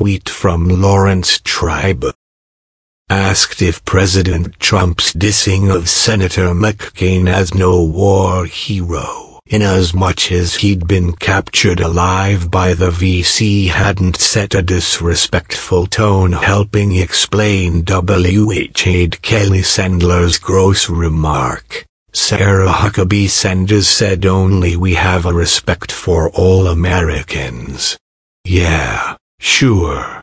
tweet from Laurence Tribe. Asked if President Trump's dissing of Senator McCain as no war hero, inasmuch as he'd been captured alive by the VC hadn't set a disrespectful tone helping explain W.H. aide Kelly Sadler's gross remark. Sarah Huckabee Sanders said only we have a respect for all Americans. Yeah, sure.